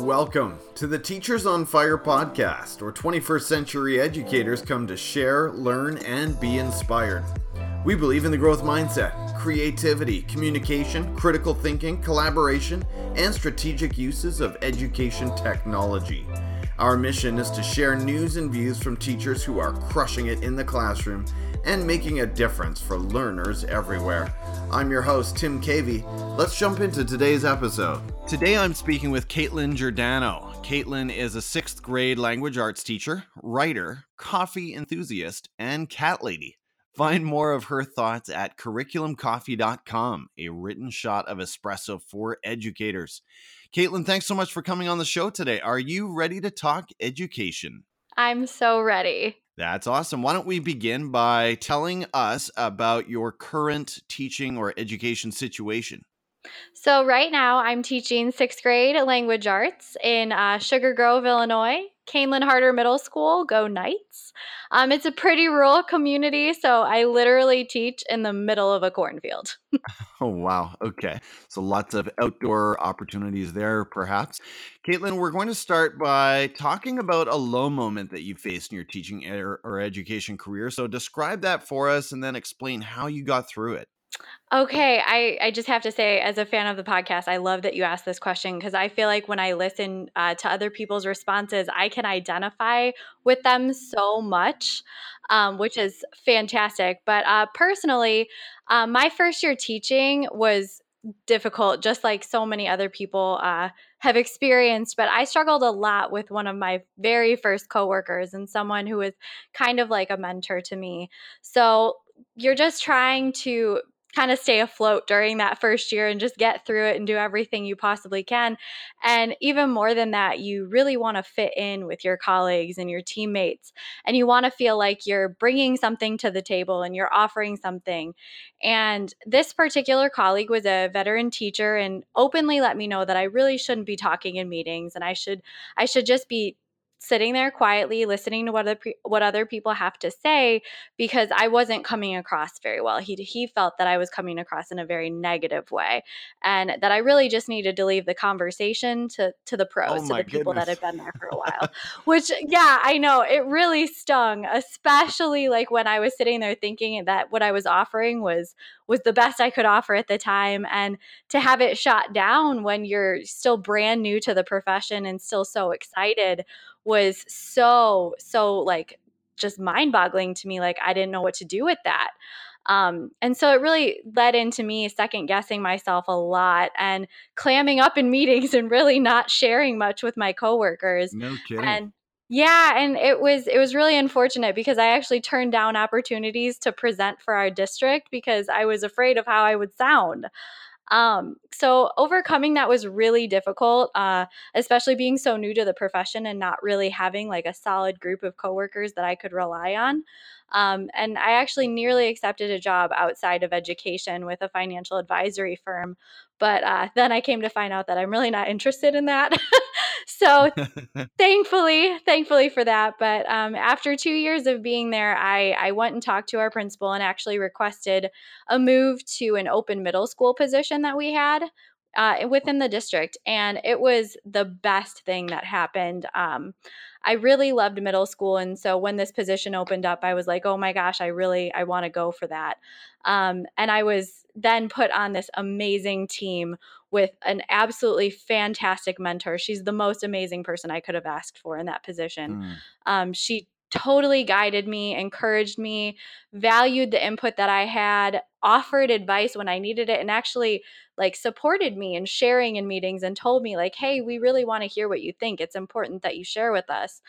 Welcome to the Teachers on Fire podcast, where 21st century educators come to share, learn, and be inspired. We believe in the growth mindset, creativity, communication, critical thinking, collaboration, and strategic uses of education technology. Our mission is to share news and views from teachers who are crushing it in the classroom and making a difference for learners everywhere. I'm your host, Tim Cavey. Let's jump into today's episode. Today I'm speaking with Caitlin Giordano. Caitlin is a sixth grade language arts teacher, writer, coffee enthusiast, and cat lady. Find more of her thoughts at curriculumcoffee.com, a written shot of espresso for educators. Caitlin, thanks so much for coming on the show today. Are you ready to talk education? I'm so ready. That's awesome. Why don't we begin by telling us about your current teaching or education situation? So, right now, I'm teaching sixth grade language arts in uh, Sugar Grove, Illinois. Kaneland Harter Middle School, go Knights. Um, it's a pretty rural community, so I literally teach in the middle of a cornfield. oh, wow. Okay. So lots of outdoor opportunities there, perhaps. Caitlin, we're going to start by talking about a low moment that you faced in your teaching or, or education career. So describe that for us and then explain how you got through it. Okay, I, I just have to say, as a fan of the podcast, I love that you asked this question because I feel like when I listen uh, to other people's responses, I can identify with them so much, um, which is fantastic. But uh, personally, um, my first year teaching was difficult, just like so many other people uh, have experienced. But I struggled a lot with one of my very first coworkers and someone who was kind of like a mentor to me. So you're just trying to kind of stay afloat during that first year and just get through it and do everything you possibly can. And even more than that, you really want to fit in with your colleagues and your teammates. And you want to feel like you're bringing something to the table and you're offering something. And this particular colleague was a veteran teacher and openly let me know that I really shouldn't be talking in meetings and I should I should just be sitting there quietly listening to what other what other people have to say because I wasn't coming across very well. He he felt that I was coming across in a very negative way and that I really just needed to leave the conversation to to the oh pros, oh to the people goodness. that had been there for a while. Which yeah, I know it really stung, especially like when I was sitting there thinking that what I was offering was was the best I could offer at the time and to have it shot down when you're still brand new to the profession and still so excited was so so like just mind-boggling to me like I didn't know what to do with that. Um, and so it really led into me second guessing myself a lot and clamming up in meetings and really not sharing much with my coworkers. No kidding. And yeah, and it was it was really unfortunate because I actually turned down opportunities to present for our district because I was afraid of how I would sound. Um, so overcoming that was really difficult, uh, especially being so new to the profession and not really having like a solid group of coworkers that I could rely on. Um, and I actually nearly accepted a job outside of education with a financial advisory firm. But uh, then I came to find out that I'm really not interested in that. so thankfully, thankfully for that. But um, after two years of being there, I, I went and talked to our principal and actually requested a move to an open middle school position that we had uh, within the district. And it was the best thing that happened. Um, I really loved middle school. And so when this position opened up, I was like, oh my gosh, I really, I want to go for that. Um, and I was then put on this amazing team with an absolutely fantastic mentor. She's the most amazing person I could have asked for in that position. Mm. Um, she totally guided me, encouraged me, valued the input that I had, offered advice when I needed it, and actually like supported me in sharing in meetings and told me like, "Hey, we really want to hear what you think. It's important that you share with us."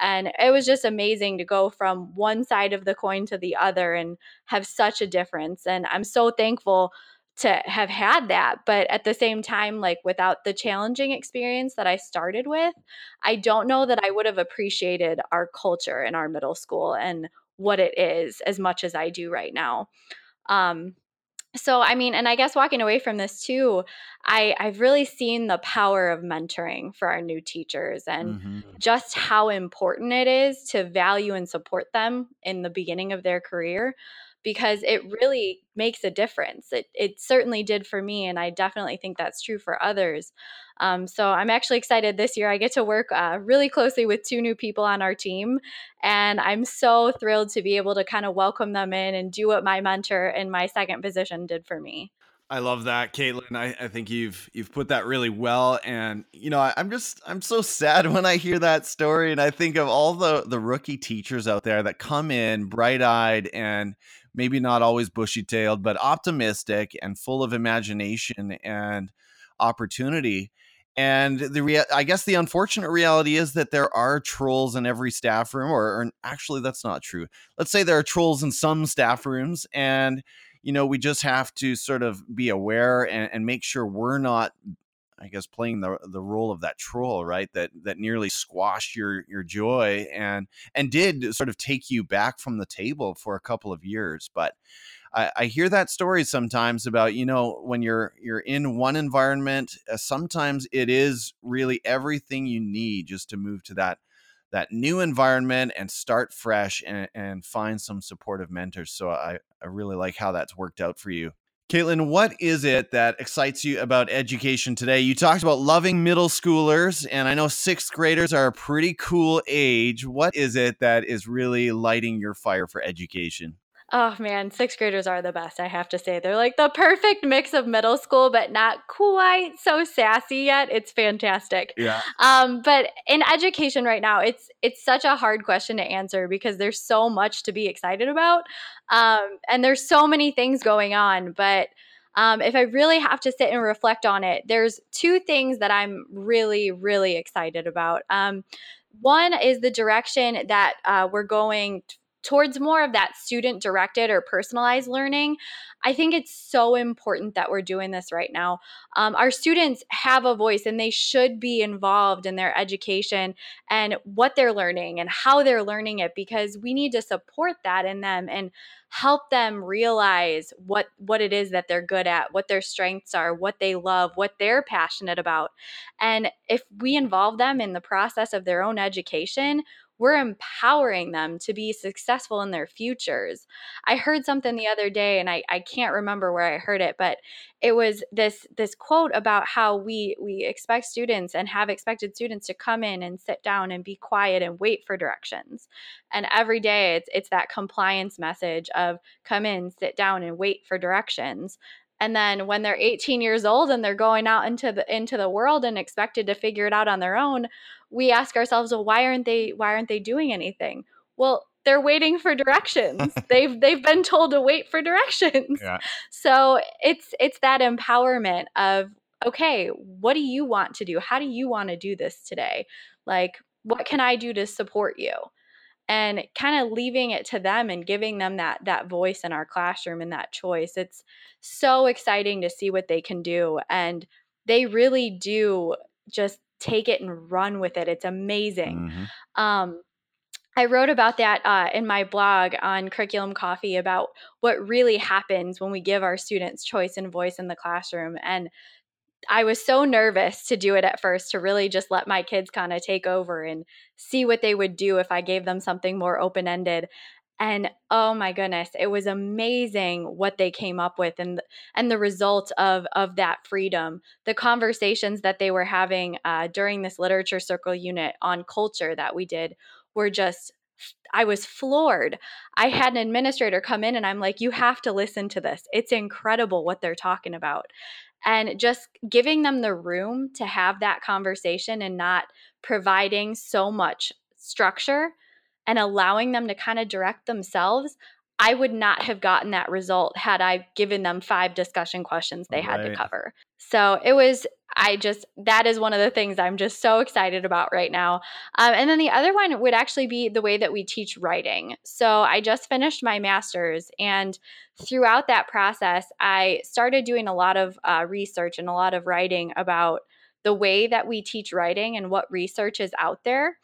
And it was just amazing to go from one side of the coin to the other and have such a difference. And I'm so thankful to have had that but at the same time like without the challenging experience that I started with I don't know that I would have appreciated our culture in our middle school and what it is as much as I do right now um so I mean and I guess walking away from this too I I've really seen the power of mentoring for our new teachers and mm-hmm. just how important it is to value and support them in the beginning of their career because it really makes a difference. It, it certainly did for me, and I definitely think that's true for others. Um, so I'm actually excited this year. I get to work uh, really closely with two new people on our team, and I'm so thrilled to be able to kind of welcome them in and do what my mentor in my second position did for me. I love that, Caitlin. I, I think you've you've put that really well, and you know I, I'm just I'm so sad when I hear that story, and I think of all the the rookie teachers out there that come in bright eyed and maybe not always bushy tailed, but optimistic and full of imagination and opportunity. And the rea- I guess the unfortunate reality is that there are trolls in every staff room, or, or actually that's not true. Let's say there are trolls in some staff rooms, and you know, we just have to sort of be aware and, and make sure we're not I guess playing the the role of that troll, right? That that nearly squashed your your joy and and did sort of take you back from the table for a couple of years. But I, I hear that story sometimes about you know when you're you're in one environment, uh, sometimes it is really everything you need just to move to that that new environment and start fresh and, and find some supportive mentors. So I, I really like how that's worked out for you. Caitlin, what is it that excites you about education today? You talked about loving middle schoolers, and I know sixth graders are a pretty cool age. What is it that is really lighting your fire for education? Oh man, sixth graders are the best, I have to say. They're like the perfect mix of middle school, but not quite so sassy yet. It's fantastic. Yeah. Um, but in education right now, it's it's such a hard question to answer because there's so much to be excited about. Um, and there's so many things going on. But um, if I really have to sit and reflect on it, there's two things that I'm really, really excited about. Um, one is the direction that uh, we're going towards more of that student directed or personalized learning. I think it's so important that we're doing this right now. Um, our students have a voice and they should be involved in their education and what they're learning and how they're learning it because we need to support that in them and help them realize what what it is that they're good at, what their strengths are, what they love, what they're passionate about. And if we involve them in the process of their own education, we're empowering them to be successful in their futures. I heard something the other day and I, I can't remember where I heard it, but it was this this quote about how we we expect students and have expected students to come in and sit down and be quiet and wait for directions. And every day it's it's that compliance message of come in, sit down and wait for directions and then when they're 18 years old and they're going out into the into the world and expected to figure it out on their own we ask ourselves well why aren't they why aren't they doing anything? Well they're waiting for directions. They've they've been told to wait for directions. Yeah. so it's it's that empowerment of okay what do you want to do? How do you want to do this today? Like what can i do to support you and kind of leaving it to them and giving them that that voice in our classroom and that choice it's so exciting to see what they can do and they really do just take it and run with it it's amazing mm-hmm. um, I wrote about that uh, in my blog on Curriculum Coffee about what really happens when we give our students choice and voice in the classroom. And I was so nervous to do it at first to really just let my kids kind of take over and see what they would do if I gave them something more open ended. And oh my goodness, it was amazing what they came up with and and the result of of that freedom. The conversations that they were having uh, during this literature circle unit on culture that we did were just I was floored. I had an administrator come in and I'm like, you have to listen to this. It's incredible what they're talking about and just giving them the room to have that conversation and not providing so much structure and allowing them to kind of direct themselves I would not have gotten that result had I given them five discussion questions they had to cover. So it was, I just, that is one of the things I'm just so excited about right now. Um, and then the other one would actually be the way that we teach writing. So I just finished my master's, and throughout that process, I started doing a lot of uh, research and a lot of writing about the way that we teach writing and what research is out there.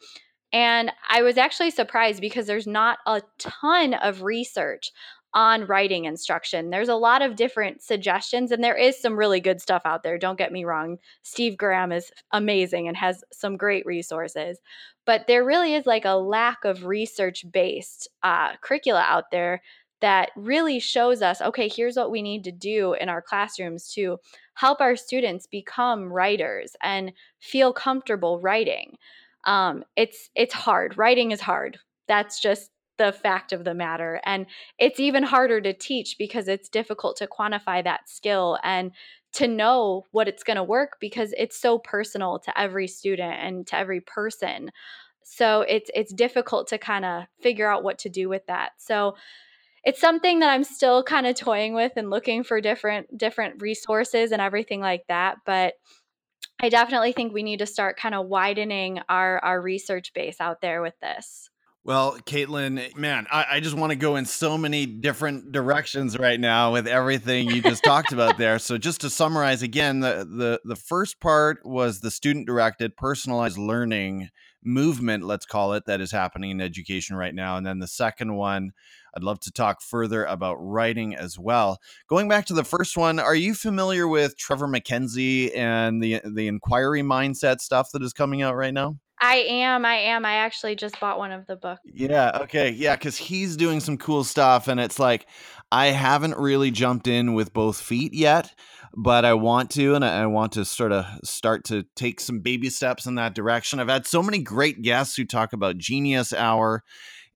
And I was actually surprised because there's not a ton of research on writing instruction. There's a lot of different suggestions, and there is some really good stuff out there. Don't get me wrong. Steve Graham is amazing and has some great resources. But there really is like a lack of research based uh, curricula out there that really shows us okay, here's what we need to do in our classrooms to help our students become writers and feel comfortable writing. Um, it's it's hard. Writing is hard. That's just the fact of the matter. And it's even harder to teach because it's difficult to quantify that skill and to know what it's going to work because it's so personal to every student and to every person. So it's it's difficult to kind of figure out what to do with that. So it's something that I'm still kind of toying with and looking for different different resources and everything like that, but I definitely think we need to start kind of widening our our research base out there with this. Well, Caitlin, man, I, I just want to go in so many different directions right now with everything you just talked about there. So, just to summarize again, the, the the first part was the student directed, personalized learning movement, let's call it, that is happening in education right now. And then the second one, I'd love to talk further about writing as well. Going back to the first one, are you familiar with Trevor MacKenzie and the the inquiry mindset stuff that is coming out right now? I am. I am. I actually just bought one of the books. Yeah. Okay. Yeah. Cause he's doing some cool stuff. And it's like, I haven't really jumped in with both feet yet, but I want to. And I want to sort of start to take some baby steps in that direction. I've had so many great guests who talk about Genius Hour.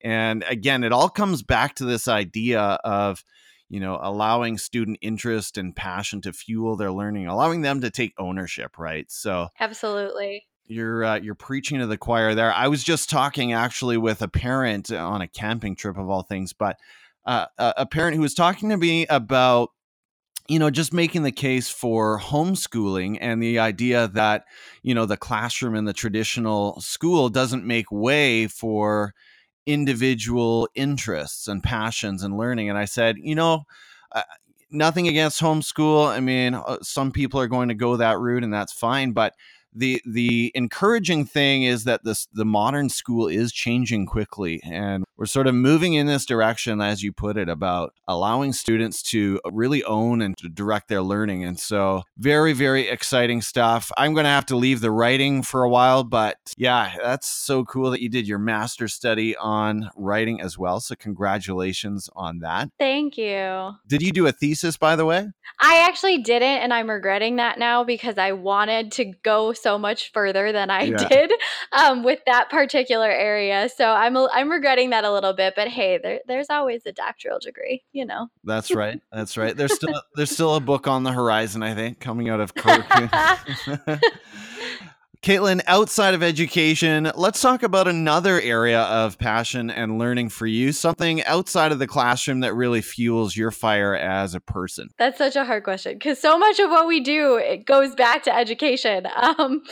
And again, it all comes back to this idea of, you know, allowing student interest and passion to fuel their learning, allowing them to take ownership, right? So, absolutely you're uh, you're preaching to the choir there. I was just talking actually with a parent on a camping trip of all things, but uh, a parent who was talking to me about you know just making the case for homeschooling and the idea that you know the classroom and the traditional school doesn't make way for individual interests and passions and learning and i said you know uh, nothing against homeschool i mean uh, some people are going to go that route and that's fine but the the encouraging thing is that this the modern school is changing quickly and we're sort of moving in this direction as you put it about allowing students to really own and to direct their learning. And so very very exciting stuff. I'm going to have to leave the writing for a while but yeah that's so cool that you did your master study on writing as well. So congratulations on that. Thank you. Did you do a thesis by the way? I actually didn't and i'm regretting that now because i wanted to go so much further than I yeah. did um, with that particular area. So I'm I'm regretting that a little bit. But hey, there, there's always a doctoral degree, you know. That's right. That's right. There's still there's still a book on the horizon, I think, coming out of Caitlin, outside of education, let's talk about another area of passion and learning for you, something outside of the classroom that really fuels your fire as a person. That's such a hard question because so much of what we do it goes back to education. Um,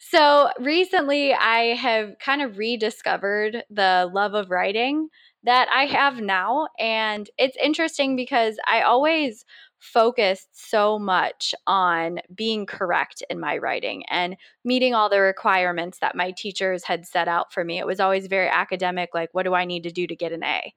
so recently, I have kind of rediscovered the love of writing that I have now. And it's interesting because I always focused so much on being correct in my writing and meeting all the requirements that my teachers had set out for me. It was always very academic, like, what do I need to do to get an A?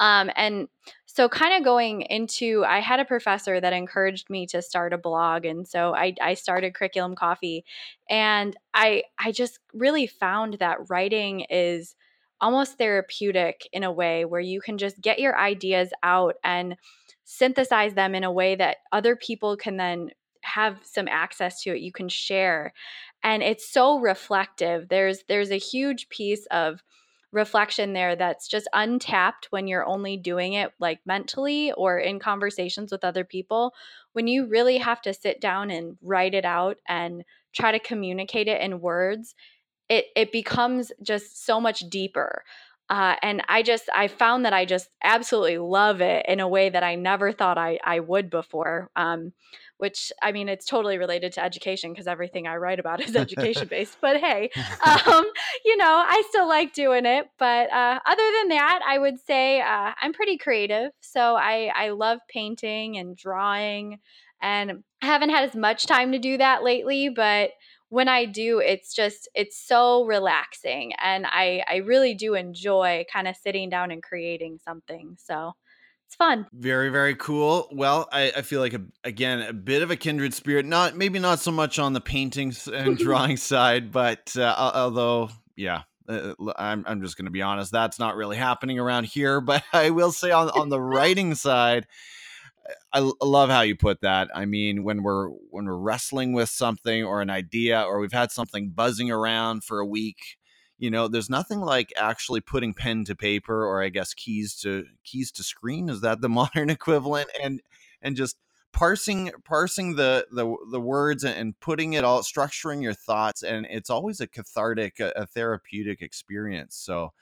Um, and so, kind of going into, I had a professor that encouraged me to start a blog, and so I, I started Curriculum Coffee, and I I just really found that writing is almost therapeutic in a way where you can just get your ideas out and synthesize them in a way that other people can then have some access to it you can share and it's so reflective. There's there's a huge piece of reflection there that's just untapped when you're only doing it like mentally or in conversations with other people when you really have to sit down and write it out and try to communicate it in words it it becomes just so much deeper uh, and I just I found that I just absolutely love it in a way that I never thought I I would before. Um, which I mean, it's totally related to education because everything I write about is education based. But hey, um, you know, I still like doing it. But uh, other than that, I would say uh, I'm pretty creative. So I I love painting and drawing, and I haven't had as much time to do that lately, but when I do, it's just it's so relaxing, and I I really do enjoy kind of sitting down and creating something. So it's fun. Very, very cool. Well, I, I feel like a, again a bit of a kindred spirit. Not maybe not so much on the paintings and drawing side, but uh, although yeah, Uh, I'm, I'm just going to be honest, that's not really happening around here. But I will say on, on the writing side, I, I love how you put that. I mean, when we're when we're wrestling with something or an idea, or we've had something buzzing around for a week, you know, there's nothing like actually putting pen to paper, or I guess keys to keys to screen. Is that the modern equivalent? And and just parsing parsing the the, the words and putting it all structuring your thoughts and it's always a cathartic a, a therapeutic experience so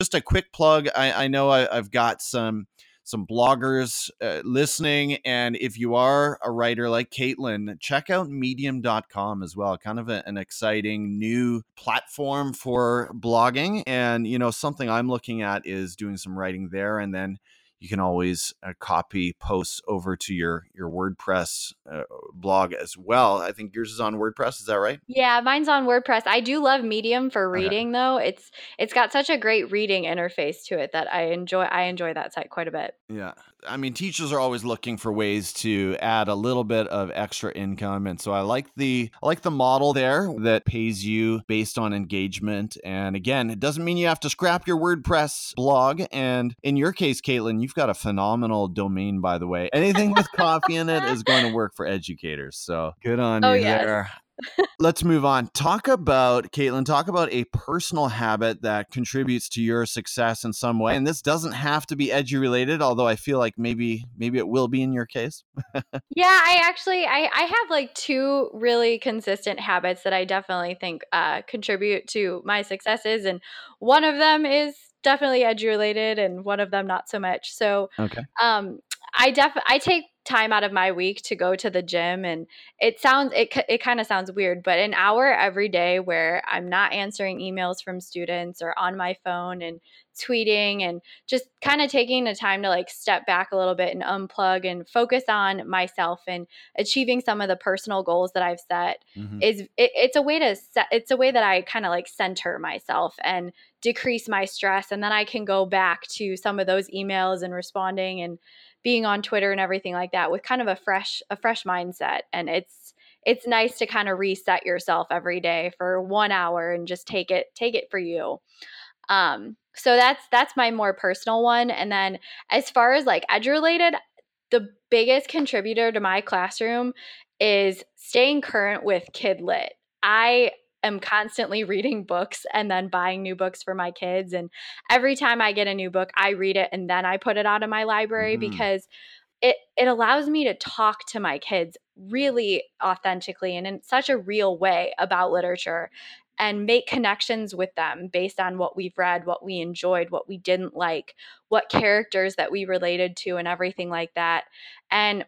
just a quick plug i, I know I, have got some some bloggers uh, listening. And if you are a writer like Caitlin, check out medium.com as well. Kind of a, an exciting new platform for blogging. And, you know, something I'm looking at is doing some writing there and then you can always uh, copy posts over to your your WordPress uh, blog as well. I think yours is on WordPress. Is that right? Yeah, mine's on WordPress. I do love Medium for reading okay. though. It's it's got such a great reading interface to it that I enjoy. I enjoy that site quite a bit. Yeah, I mean, teachers are always looking for ways to add a little bit of extra income, and so I like the I like the model there that pays you based on engagement. And again, it doesn't mean you have to scrap your WordPress blog. And in your case, Caitlin, you've got a phenomenal domain, by the way. Anything with coffee in it is going to work for educators. So good on oh, you yes. there. Let's move on. Talk about, Caitlin, talk about a personal habit that contributes to your success in some way. And this doesn't have to be edu related, although I feel like maybe maybe it will be in your case. yeah, I actually I, I have like two really consistent habits that I definitely think uh, contribute to my successes. And one of them is definitely edu related and one of them not so much. So okay. um I def I take time out of my week to go to the gym and it sounds it it kind of sounds weird but an hour every day where I'm not answering emails from students or on my phone and tweeting and just kind of taking the time to like step back a little bit and unplug and focus on myself and achieving some of the personal goals that I've set mm-hmm. is it, it's a way to set it's a way that I kind of like center myself and decrease my stress and then I can go back to some of those emails and responding and being on Twitter and everything like that with kind of a fresh a fresh mindset and it's it's nice to kind of reset yourself every day for 1 hour and just take it take it for you. Um so that's that's my more personal one and then as far as like edu related the biggest contributor to my classroom is staying current with kid lit I am constantly reading books and then buying new books for my kids. And every time I get a new book, I read it and then I put it out of my library mm-hmm. because it it allows me to talk to my kids really authentically and in such a real way about literature and make connections with them based on what we've read, what we enjoyed, what we didn't like, what characters that we related to and everything like that. And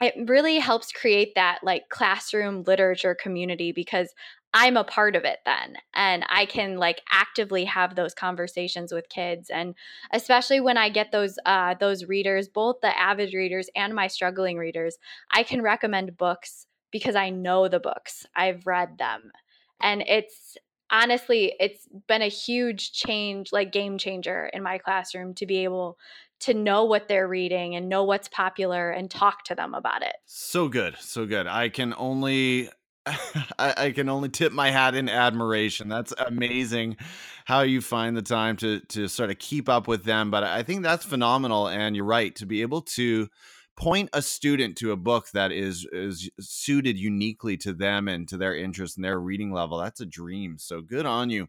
it really helps create that like classroom literature community because I'm a part of it then and I can like actively have those conversations with kids. And especially when I get those uh those readers both the avid readers and my struggling readers I can recommend books because I know the books. I've read them and it's honestly it's been a huge change like game changer in my classroom to be able to know what they're reading and know what's popular and talk to them about it. So good. So good. I can only I, I, can only tip my hat in admiration. That's amazing how you find the time to to sort of keep up with them. But I think that's phenomenal. And you're right to be able to point a student to a book that is is suited uniquely to them and to their interest and their reading level. That's a dream. So good on you.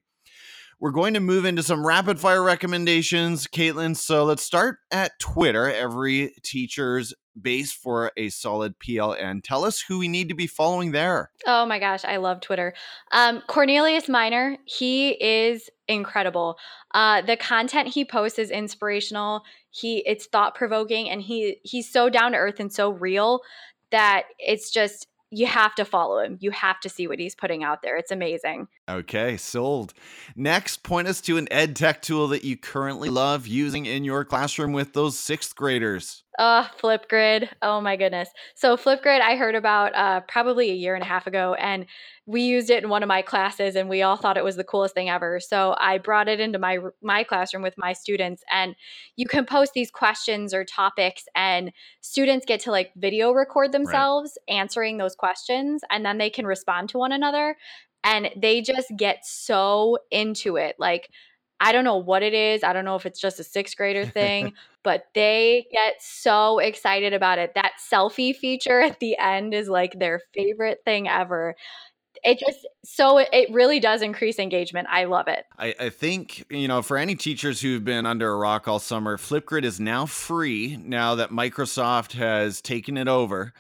We're going to move into some rapid fire recommendations, Caitlin. So let's start at Twitter. Every teacher's base for a solid PLN. Tell us who we need to be following there. Oh my gosh, I love Twitter. Um, Cornelius Minor, he is incredible. Uh, the content he posts is inspirational. He it's thought provoking, and he he's so down to earth and so real that it's just you have to follow him. You have to see what he's putting out there. It's amazing. Okay, sold. Next, point us to an ed tech tool that you currently love using in your classroom with those sixth graders. Uh, Flipgrid. Oh my goodness. So Flipgrid I heard about uh, probably a year and a half ago and we used it in one of my classes and we all thought it was the coolest thing ever. So I brought it into my my classroom with my students and you can post these questions or topics and students get to like video record themselves right. answering those questions and then they can respond to one another and they just get so into it. Like, I don't know what it is. I don't know if it's just a sixth grader thing, but they get so excited about it. That selfie feature at the end is like their favorite thing ever it just so it really does increase engagement. I love it. I, I, think you know for any teachers who've been under a rock all summer, Flipgrid is now free now that Microsoft has taken it over.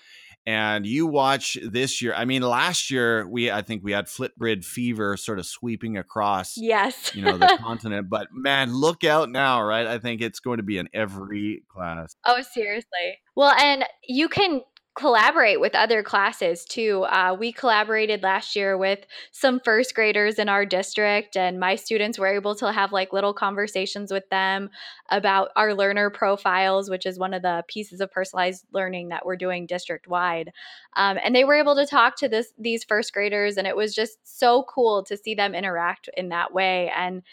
And you watch this year. I mean, last year we I think we had Flipgrid fever sort of sweeping across yes, you know, the continent. But man, look out now, right? I think it's going to be in every class. Oh, seriously. Well, and you can collaborate with other classes too. Uh, we collaborated last year with some first graders in our district, and my students were able to have like little conversations with them about our learner profiles, which is one of the pieces of personalized learning that we're doing district wide. Um, and they were able to talk to this these first graders, and it was just so cool to see them interact in that way. And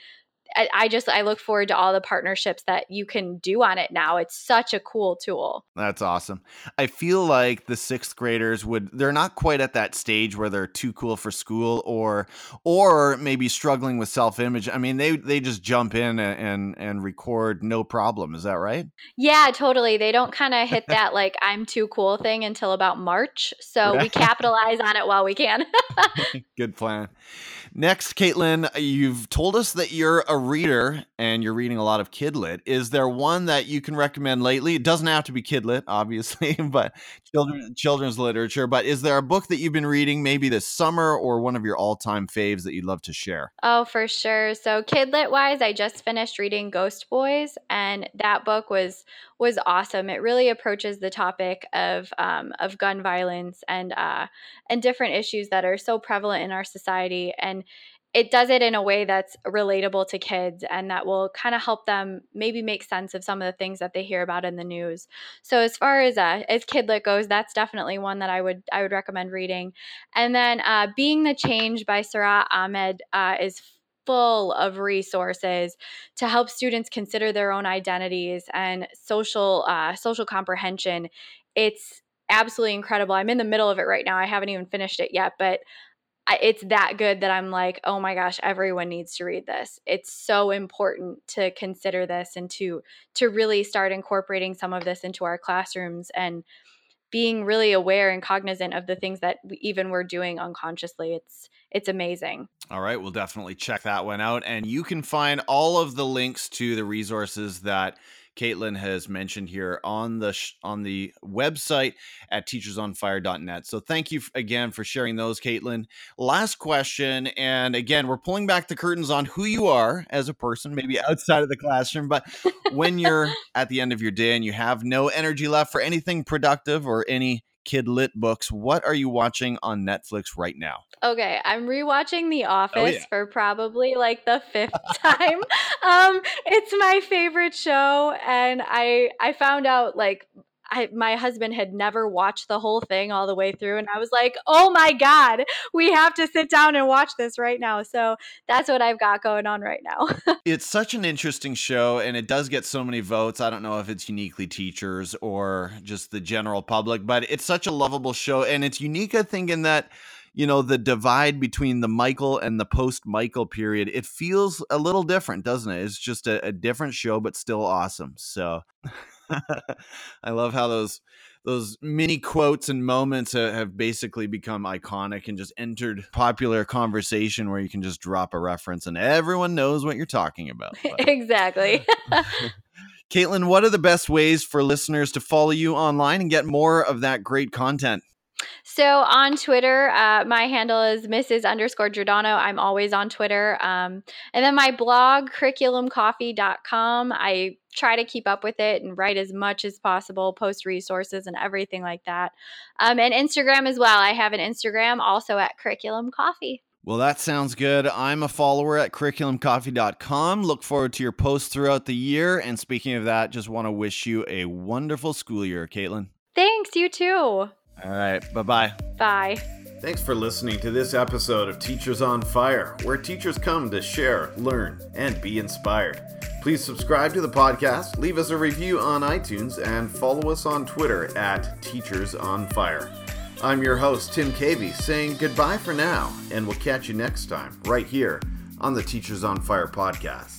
I, I just I look forward to all the partnerships that you can do on it now. It's such a cool tool. That's awesome. I feel like the sixth graders would they're not quite at that stage where they're too cool for school or or maybe struggling with self image. I mean they they just jump in and, and and record no problem. Is that right? Yeah, totally. They don't kind of hit that like I'm too cool thing until about March. So we capitalize on it while we can. Good plan. Next, Caitlin, you've told us that you're a reader and you're reading a lot of Kidlit. Is there one that you can recommend lately? It doesn't have to be Kidlit, obviously, but children, children's literature. But is there a book that you've been reading maybe this summer or one of your all time faves that you'd love to share? Oh, for sure. So, Kidlit wise, I just finished reading Ghost Boys, and that book was was awesome. It really approaches the topic of um, of gun violence and uh, and different issues that are so prevalent in our society, and it does it in a way that's relatable to kids and that will kind of help them maybe make sense of some of the things that they hear about in the news. So as far as uh, as Kidlit goes, that's definitely one that I would I would recommend reading. And then uh, Being the Change by Sarat Ahmed uh, is full of resources to help students consider their own identities and social uh, social comprehension. It's absolutely incredible. I'm in the middle of it right now. I haven't even finished it yet, but it's that good that I'm like, oh my gosh, everyone needs to read this. It's so important to consider this and to to really start incorporating some of this into our classrooms and being really aware and cognizant of the things that we, even we're doing unconsciously. It's it's amazing. All right, we'll definitely check that one out. And you can find all of the links to the resources that Caitlin has mentioned here on the sh- on the website at teachersonfire.net. So thank you again for sharing those, Caitlin. Last question, and again, we're pulling back the curtains on who you are as a person, maybe outside of the classroom, but when you're at the end of your day and you have no energy left for anything productive or any kid lit books. What are you watching on Netflix right now? Okay, I'm rewatching The Office oh, yeah. for probably like the fifth time. um, it's my favorite show, and I I found out like I, my husband had never watched the whole thing all the way through, and I was like, "Oh my god, we have to sit down and watch this right now." So that's what I've got going on right now. it's such an interesting show, and it does get so many votes. I don't know if it's uniquely teachers or just the general public, but it's such a lovable show, and it's unique, I think, in that you know the divide between the michael and the post michael period it feels a little different doesn't it it's just a, a different show but still awesome so I love how those those mini quotes and moments have basically become iconic and just entered popular conversation where you can just drop a reference and everyone knows what you're talking about. exactly. Caitlin, what are the best ways for listeners to follow you online and get more of that great content? So on Twitter, uh, my handle is Mrs. underscore Giordano. I'm always on Twitter. Um, and then my blog, curriculumcoffee.com. I try to keep up with it and write as much as possible, post resources and everything like that. Um, and Instagram as well. I have an Instagram also at Curriculum Coffee. Well, that sounds good. I'm a follower at curriculumcoffee.com. Look forward to your posts throughout the year. And speaking of that, just want to wish you a wonderful school year, Caitlin. Thanks, you too. All right. Bye bye. Bye. Thanks for listening to this episode of Teachers on Fire, where teachers come to share, learn, and be inspired. Please subscribe to the podcast, leave us a review on iTunes, and follow us on Twitter at Teachers on Fire. I'm your host, Tim Cavey, saying goodbye for now, and we'll catch you next time, right here on the Teachers on Fire podcast.